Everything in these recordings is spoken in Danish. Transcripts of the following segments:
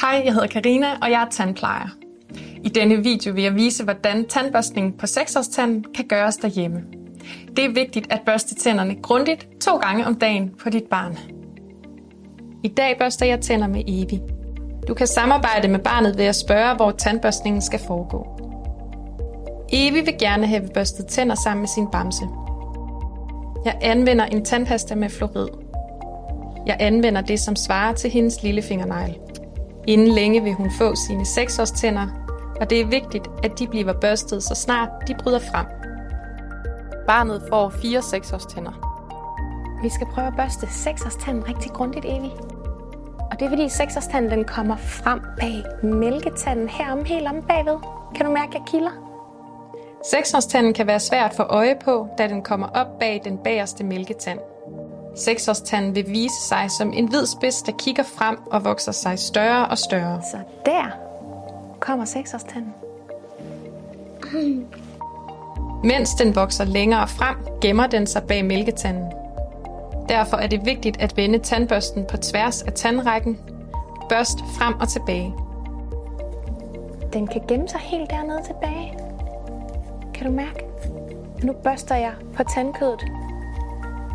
Hej, jeg hedder Karina og jeg er tandplejer. I denne video vil jeg vise, hvordan tandbørstning på 6-årstanden kan gøres derhjemme. Det er vigtigt at børste tænderne grundigt to gange om dagen på dit barn. I dag børster jeg tænder med Evi. Du kan samarbejde med barnet ved at spørge, hvor tandbørstningen skal foregå. Evi vil gerne have børstet tænder sammen med sin bamse. Jeg anvender en tandpasta med fluorid. Jeg anvender det, som svarer til hendes lille fingernegl. Inden længe vil hun få sine 6-års tænder, og det er vigtigt, at de bliver børstet, så snart de bryder frem. Barnet får fire 6-års tænder. Vi skal prøve at børste 6-årstanden rigtig grundigt, Evi. Og det er fordi 6-årstanden den kommer frem bag mælketanden herom, helt om bagved. Kan du mærke, at jeg kilder? 6-årstanden kan være svært at få øje på, da den kommer op bag den bagerste mælketand. 6-årstanden vil vise sig som en hvid spids, der kigger frem og vokser sig større og større. Så der kommer 6-årstanden. Mens den vokser længere frem, gemmer den sig bag mælketanden. Derfor er det vigtigt at vende tandbørsten på tværs af tandrækken. Børst frem og tilbage. Den kan gemme sig helt dernede tilbage. Kan du mærke? Nu børster jeg på tandkødet.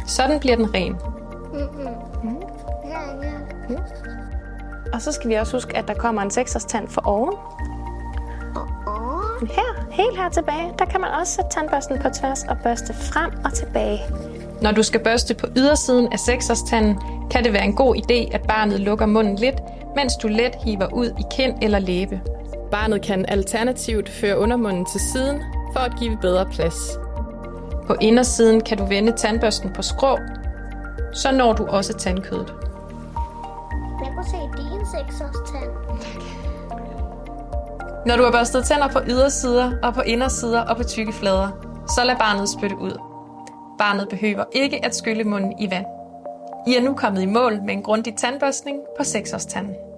Sådan bliver den ren. Og så skal vi også huske, at der kommer en 6-årstand for oven. Her, helt her tilbage, der kan man også sætte tandbørsten på tværs og børste frem og tilbage. Når du skal børste på ydersiden af 6-årstanden, kan det være en god idé, at barnet lukker munden lidt, mens du let hiver ud i kind eller læbe. Barnet kan alternativt føre undermunden til siden for at give bedre plads. På indersiden kan du vende tandbørsten på skrå, så når du også tandkødet. Jeg kunne se din seksårstand. Når du har børstet tænder på ydersider og på indersider og på tykke flader, så lad barnet spytte ud. Barnet behøver ikke at skylle munden i vand. I er nu kommet i mål med en grundig tandbørstning på 6-årstanden.